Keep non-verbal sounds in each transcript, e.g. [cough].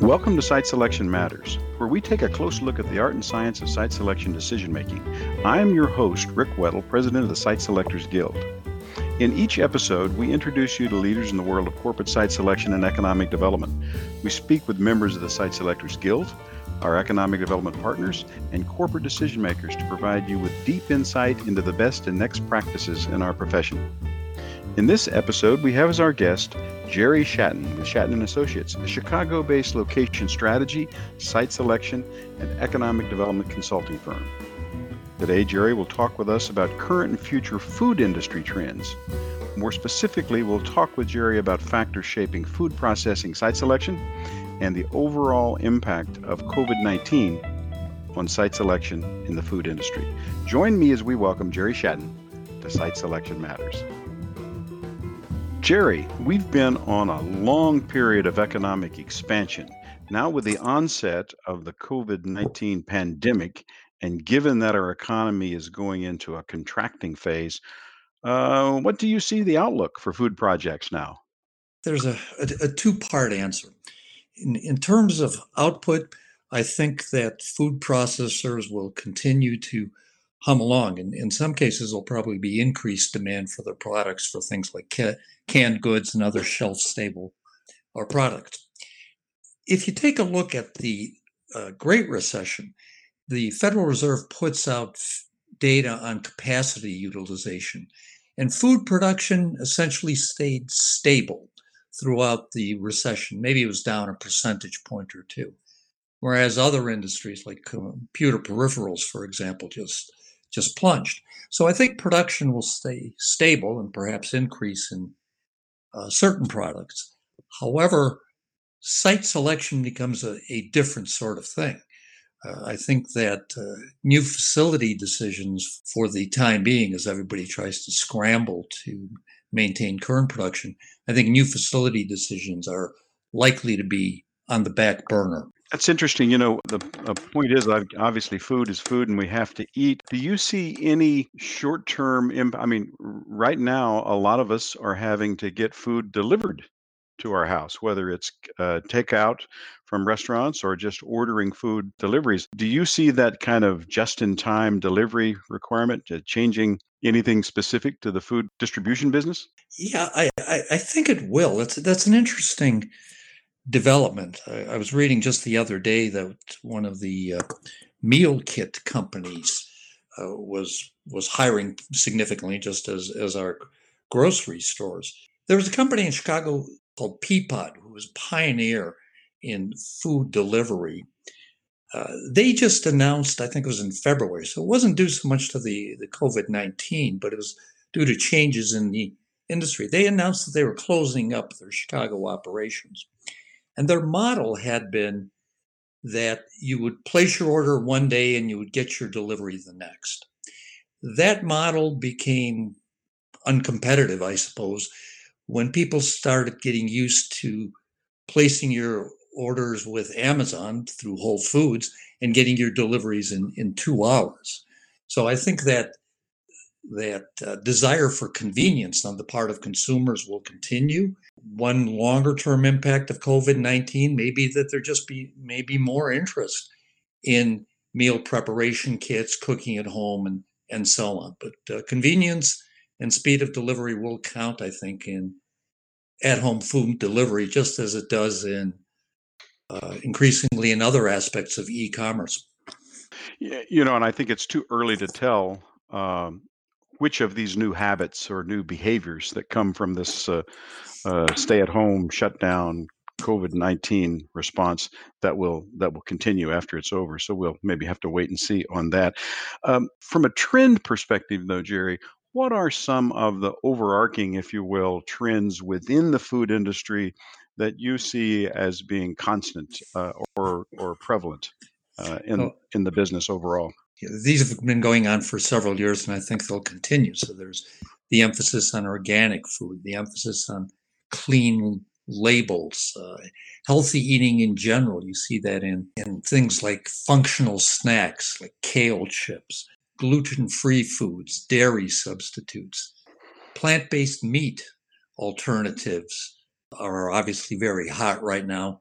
Welcome to Site Selection Matters, where we take a close look at the art and science of site selection decision making. I am your host, Rick Weddle, president of the Site Selectors Guild. In each episode, we introduce you to leaders in the world of corporate site selection and economic development. We speak with members of the Site Selectors Guild, our economic development partners, and corporate decision makers to provide you with deep insight into the best and next practices in our profession. In this episode, we have as our guest Jerry Szatan with Szatan Associates, a Chicago-based location strategy, site selection, and economic development consulting firm. Today, Jerry will talk with us about current and future food industry trends. More specifically, we'll talk with Jerry about factors shaping food processing site selection and the overall impact of COVID 19 on site selection in the food industry. Join me as we welcome Jerry Szatan to Site Selection Matters. Jerry, we've been on a long period of economic expansion. Now, with the onset of the COVID 19 pandemic, and given that our economy is going into a contracting phase, uh, what do you see the outlook for food projects now? There's a, a, a two part answer. In, in terms of output, I think that food processors will continue to hum along. And in some cases, there'll probably be increased demand for their products for things like ca- canned goods and other shelf stable or uh, products. If you take a look at the uh, Great Recession, the Federal Reserve puts out data on capacity utilization, and food production essentially stayed stable throughout the recession. Maybe it was down a percentage point or two. Whereas other industries like computer peripherals, for example, just just plunged. So I think production will stay stable and perhaps increase in uh, certain products. However, site selection becomes a, a different sort of thing. Uh, I think that uh, new facility decisions for the time being, as everybody tries to scramble to maintain current production, I think new facility decisions are likely to be on the back burner. That's interesting. You know, the, point is obviously food is food and we have to eat. Do you see any short term impact? I mean, right now, a lot of us are having to get food delivered to our house, whether it's uh, takeout from restaurants or just ordering food deliveries. Do you see that kind of just in time delivery requirement uh, changing anything specific to the food distribution business? Yeah, I, I, I think it will. That's, that's an interesting development. I, I, was reading just the other day that one of the uh, meal kit companies uh, was was hiring significantly, just as as our grocery stores. There was a company in Chicago called Peapod who was a pioneer in food delivery. Uh, they just announced, I think it was in February, so it wasn't due so much to the, the COVID 19, but it was due to changes in the industry. They announced that they were closing up their Chicago operations. And their model had been that you would place your order one day and you would get your delivery the next. That model became uncompetitive, I suppose, when people started getting used to placing your orders with Amazon through Whole Foods and getting your deliveries in, in two hours. So I think that that uh, desire for convenience on the part of consumers will continue. One longer term impact of COVID 19 may be that there just be maybe more interest in meal preparation kits, cooking at home, and, and so on. But uh, convenience and speed of delivery will count, I think, in at home food delivery, just as it does in uh, increasingly in other aspects of e commerce. You know, and I think it's too early to tell um, which of these new habits or new behaviors that come from this uh, uh, stay-at-home shutdown COVID-19 response that will that will continue after it's over. So we'll maybe have to wait and see on that. Um, from a trend perspective, though, Jerry, what are some of the overarching, if you will, trends within the food industry that you see as being constant uh, or or prevalent uh, in oh. in the business overall? These have been going on for several years, and I think they'll continue. So there's the emphasis on organic food, the emphasis on clean labels, uh, healthy eating in general. You see that in, in things like functional snacks, like kale chips, gluten free foods, dairy substitutes, plant based meat alternatives are obviously very hot right now.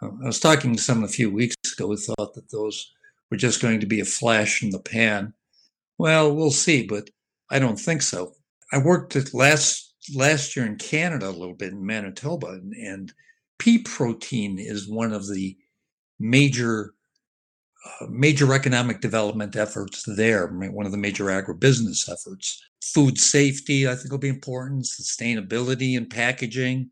I was talking to someone a few weeks ago who thought that those were just going to be a flash in the pan. Well, we'll see, but I don't think so. I worked at last last year in Canada a little bit in Manitoba, and, and pea protein is one of the major uh, major economic development efforts there. One of the major agribusiness efforts. Food safety, I think, will be important. Sustainability and packaging,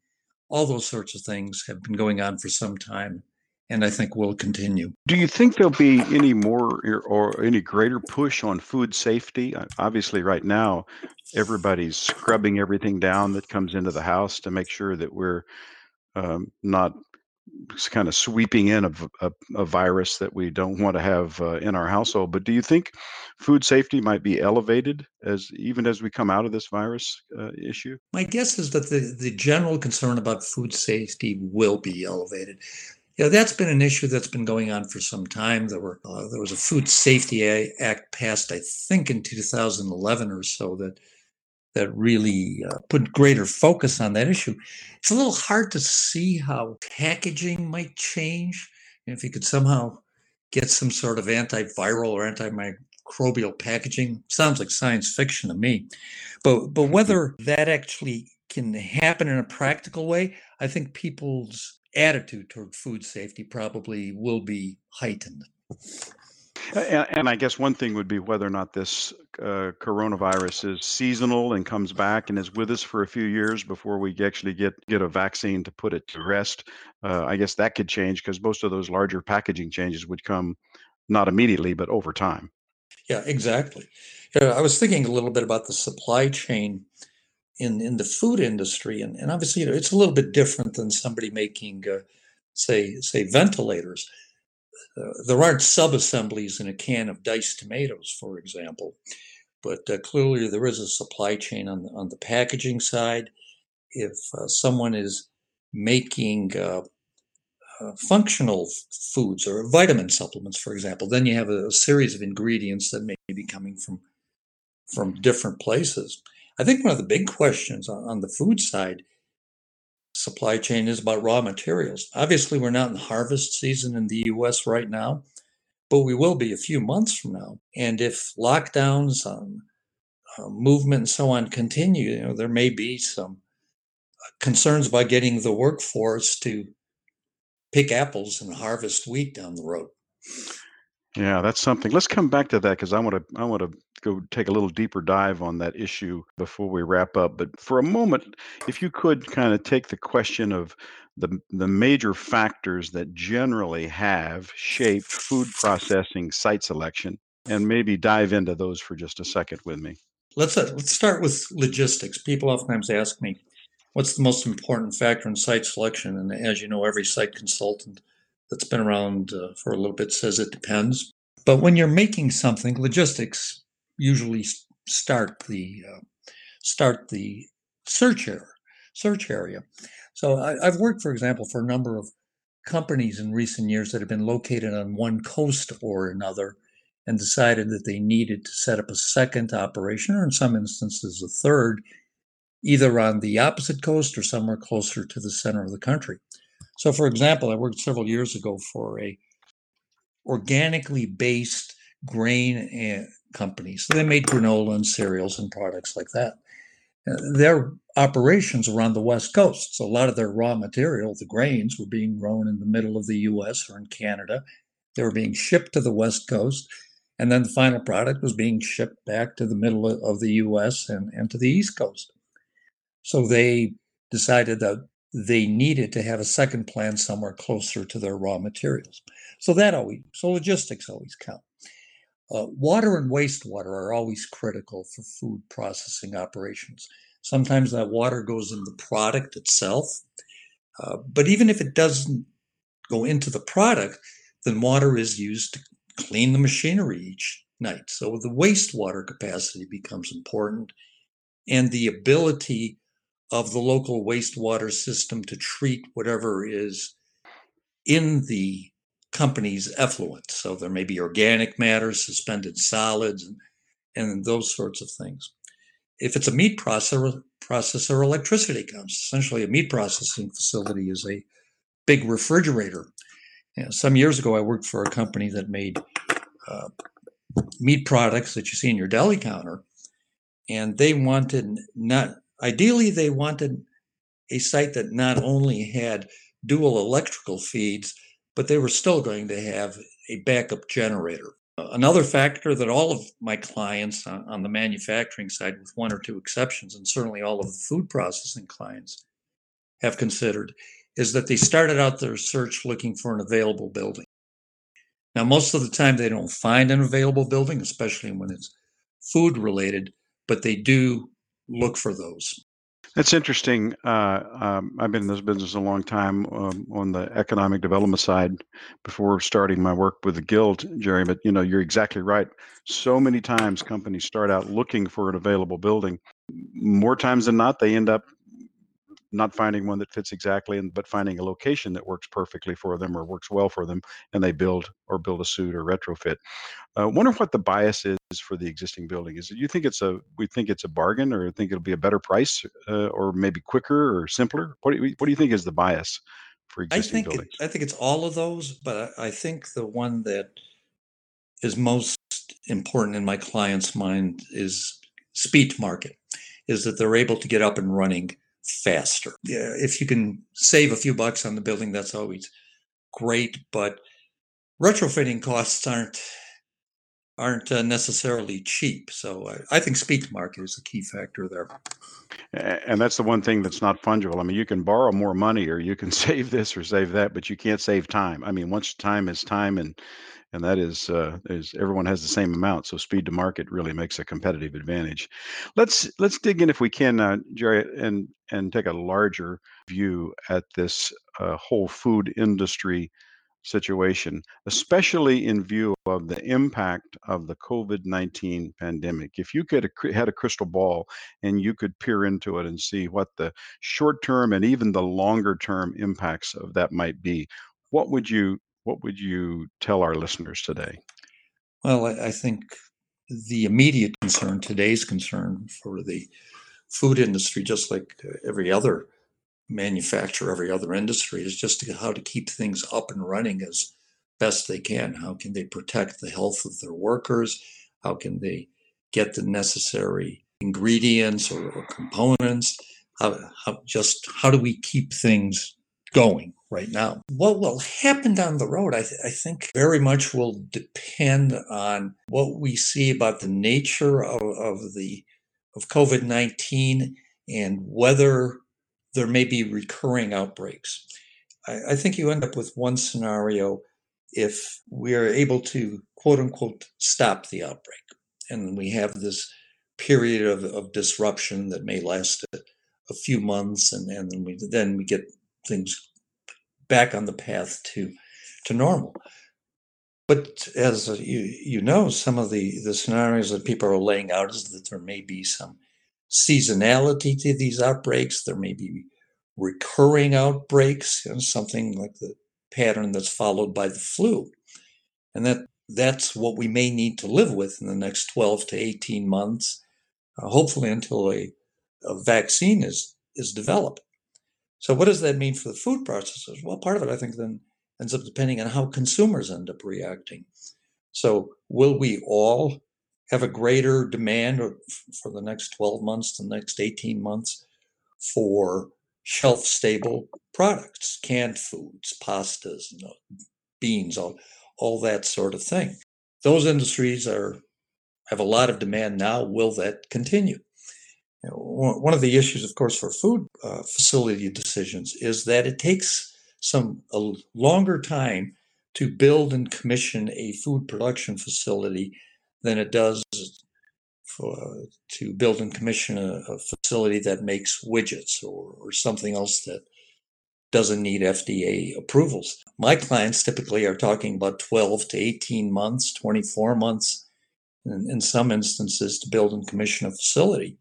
all those sorts of things have been going on for some time and I think will continue. Do you think there'll be any more or any greater push on food safety? Obviously, right now, everybody's scrubbing everything down that comes into the house to make sure that we're um, not kind of sweeping in a, a, a, virus that we don't want to have uh, in our household. But do you think food safety might be elevated as even as we come out of this virus uh, issue? My guess is that the, the general concern about food safety will be elevated. Yeah, that's been an issue that's been going on for some time. There were uh, there was a Food Safety Act passed, I think, in 2011 or so that that really uh, put greater focus on that issue. It's a little hard to see how packaging might change. If you could somehow get some sort of antiviral or antimicrobial packaging, sounds like science fiction to me. But but whether that actually can happen in a practical way, I think people's attitude toward food safety probably will be heightened. And, and, I guess one thing would be whether or not this uh, coronavirus is seasonal and comes back and is with us for a few years before we actually get get a vaccine to put it to rest. Uh, I guess that could change because most of those larger packaging changes would come not immediately but over time. Yeah, exactly. I was thinking a little bit about the supply chain in in the food industry, and, and obviously you know, it's a little bit different than somebody making, uh, say say ventilators. Uh, there aren't sub assemblies in a can of diced tomatoes, for example, but uh, clearly there is a supply chain on the, on the packaging side. If uh, someone is making uh, uh, functional foods or vitamin supplements, for example, then you have a, a series of ingredients that may be coming from from different places. I think one of the big questions on, the food side supply chain is about raw materials. Obviously, we're not in harvest season in the US right now, but we will be a few months from now. And if lockdowns, on uh, movement, and so on continue, you know, there may be some concerns about getting the workforce to pick apples and harvest wheat down the road. Yeah, that's something. Let's come back to that because I want to I want to go take a little deeper dive on that issue before we wrap up. But for a moment, if you could kind of take the question of the the major factors that generally have shaped food processing site selection and maybe dive into those for just a second with me. Let's uh, let's start with logistics. People oftentimes ask me, "What's the most important factor in site selection?" And as you know, every site consultant that's been around uh, for a little bit says it depends. But when you're making something, logistics usually start the uh, start the search area. Search area. So I, I've worked, for example, for a number of companies in recent years that have been located on one coast or another and decided that they needed to set up a second operation, or in some instances, a third, either on the opposite coast or somewhere closer to the center of the country. So, for example, I worked several years ago for a organically based grain eh, company. So they made granola and cereals and products like that. Uh, their operations were on the West Coast. So a lot of their raw material, the grains, were being grown in the middle of the US or in Canada. They were being shipped to the West Coast. And then the final product was being shipped back to the middle of the US and, and to the East Coast. So they decided that they needed to have a second plant somewhere closer to their raw materials. So that always, so logistics always count. Uh, water and wastewater are always critical for food processing operations. Sometimes that water goes in the product itself, uh, but even if it doesn't go into the product, then water is used to clean the machinery each night. So the wastewater capacity becomes important, and the ability of the local wastewater system to treat whatever is in the company's effluent. So there may be organic matter, suspended solids, and, and those sorts of things. If it's a meat processor, processor, electricity comes. Essentially, a meat processing facility is a big refrigerator. You know, some years ago, I worked for a company that made uh, meat products that you see in your deli counter, and they wanted not ideally they wanted a site that not only had dual electrical feeds, but they were still going to have a backup generator. Another factor that all of my clients on, the manufacturing side, with one or two exceptions, and certainly all of the food processing clients have considered, is that they started out their search looking for an available building. Now, most of the time, they don't find an available building, especially when it's food related, but they do look for those. That's interesting. Uh, um, I've been in this business a long time um, on the economic development side before starting my work with the guild, Jerry. But you know, you're exactly right. So many times companies start out looking for an available building. More times than not, they end up not finding one that fits exactly, and but finding a location that works perfectly for them or works well for them, and they build or build a suit or retrofit. I uh, wonder what the bias is for the existing building. Is it you think it's a we think it's a bargain, or think it'll be a better price, uh, or maybe quicker or simpler? What do you, what do you think is the bias for existing I think buildings? It, I think it's all of those, but I, I think the one that is most important in my client's mind is speed to market, is that they're able to get up and running faster. Yeah, if you can save a few bucks on the building, that's always great. But retrofitting costs aren't aren't uh, necessarily cheap. So I, I think speed to market is a key factor there. And that's the one thing that's not fungible. I mean, you can borrow more money or you can [laughs] save this or save that, but you can't save time. I mean, once time is time and and that is uh, is everyone has the same amount. So speed to market really makes a competitive advantage. Let's let's dig in if we can, uh, Jerry, and and take a larger view at this uh, whole food industry situation, especially in view of the impact of the COVID 19 pandemic. If you could had a crystal ball and you could peer into it and see what the short term and even the longer term impacts of that might be, what would you what would you tell our listeners today? Well, I think the immediate concern, today's concern for the food industry, just like uh, every other manufacturer, every other industry, is just how to keep things up and running as best they can. How can they protect the health of their workers? How can they get the necessary ingredients or, or components? How, how just how do we keep things going right now. What will happen down the road, I, th- I, think, very much will depend on what we see about the nature of, of the of COVID nineteen and whether there may be recurring outbreaks. I, I think you end up with one scenario if we are able to quote unquote stop the outbreak, and we have this period of, of disruption that may last a, a few months, and, and then we then we get things back on the path to to normal. But as you you know, some of the the scenarios that people are laying out is that there may be some seasonality to these outbreaks. There may be recurring outbreaks, you know, something like the pattern that's followed by the flu, and that that's what we may need to live with in the next 12 to 18 months, uh, hopefully until a, a vaccine is is developed. So what does that mean for the food processors? Well, part of it, I think, then ends up depending on how consumers end up reacting. So will we all have a greater demand for the next 12 months, the next 18 months for shelf stable products, canned foods, pastas, you know, beans, all, all that sort of thing. Those industries are have a lot of demand now. Will that continue? You know, one of the issues, of course, for food uh, facility decisions is that it takes some a longer time to build and commission a food production facility than it does for, to build and commission a, a facility that makes widgets or, or something else that doesn't need FDA approvals. My clients typically are talking about 12 to 18 months, 24 months in, in some instances to build and commission a facility.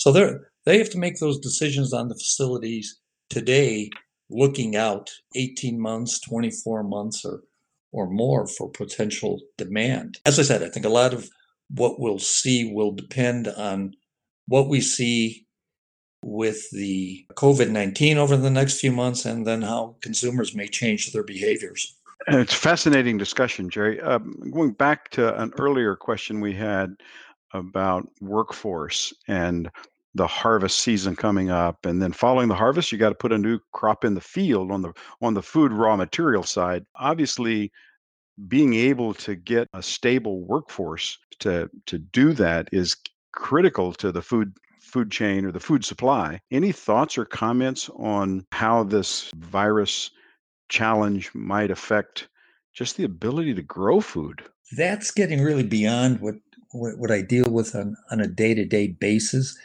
So they they have to make those decisions on the facilities today, looking out 18 months, 24 months, or or more for potential demand. As I said, I think a lot of what we'll see will depend on what we see with the COVID 19 over the next few months and then how consumers may change their behaviors. It's a fascinating discussion, Jerry. Um, going back to an earlier question we had about workforce and the harvest season coming up and then following the harvest you got to put a new crop in the field on the on the food raw material side. Obviously being able to get a stable workforce to to do that is critical to the food food chain or the food supply. Any thoughts or comments on how this virus challenge might affect just the ability to grow food? That's getting really beyond what what, what I deal with on, on a day to day basis.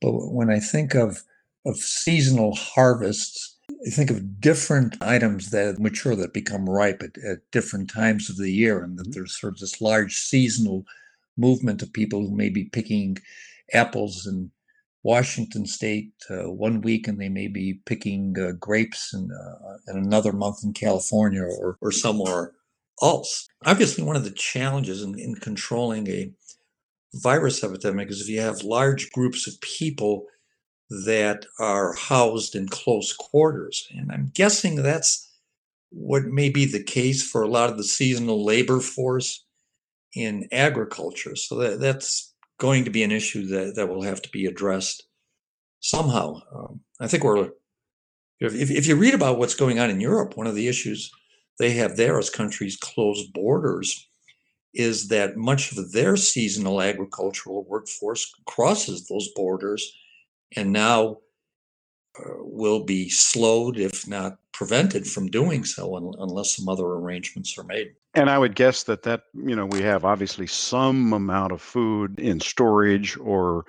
But when I think of of seasonal harvests, I think of different items that mature that become ripe at, at different times of the year, and that mm-hmm. there's sort of this large seasonal movement of people who may be picking apples in Washington State uh, one week, and they may be picking uh, grapes in, uh, in another month in California or, or somewhere else. Obviously, one of the challenges in, in controlling a virus epidemic is if you have large groups of people that are housed in close quarters. And I'm guessing that's what may be the case for a lot of the seasonal labor force in agriculture. So that, that's going to be an issue that, that will have to be addressed somehow. Um, I think we're, if, if you read about what's going on in Europe, one of the issues they have there as countries close borders is that much of their seasonal agricultural workforce crosses those borders and now uh, will be slowed, if not prevented from doing so, un- unless some other arrangements are made. And I would guess that that you know we have obviously some amount of food in storage or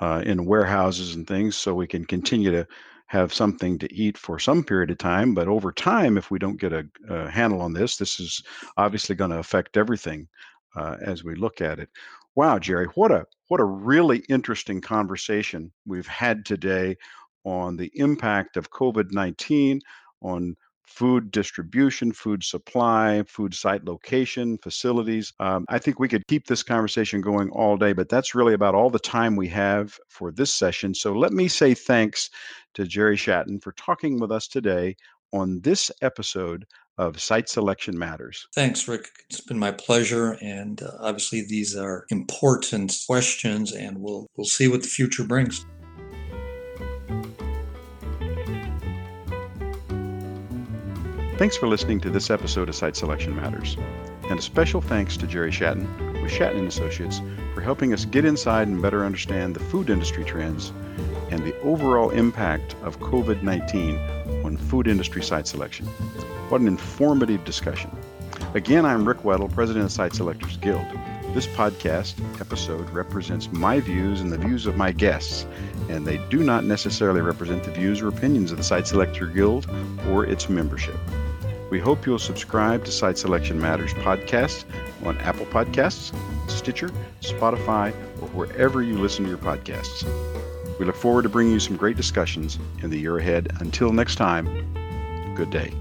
uh, in warehouses and things, so we can continue to have something to eat for some period of time. But over time, if we don't get a, a handle on this, this is obviously going to affect everything uh, as we look at it. Wow, Jerry, what a what a really interesting conversation we've had today on the impact of COVID nineteen on food distribution, food supply, food site location, facilities. Um, I think we could keep this conversation going all day, but that's really about all the time we have for this session. So let me say thanks to Jerry Szatan for talking with us today on this episode of Site Selection Matters. Thanks, Rick. It's been my pleasure, and uh, obviously these are important questions, and we'll we'll see what the future brings. Thanks for listening to this episode of Site Selection Matters. And a special thanks to Jerry Szatan with Szatan Associates for helping us get inside and better understand the food industry trends and the overall impact of COVID 19 on food industry site selection. What an informative discussion. Again, I'm Rick Weddle, President of Site Selectors Guild. This podcast episode represents my views and the views of my guests, and they do not necessarily represent the views or opinions of the Site Selector Guild or its membership. We hope you'll subscribe to Site Selection Matters podcast on Apple Podcasts, Stitcher, Spotify, or wherever you listen to your podcasts. We look forward to bringing you some great discussions in the year ahead. Until next time, good day.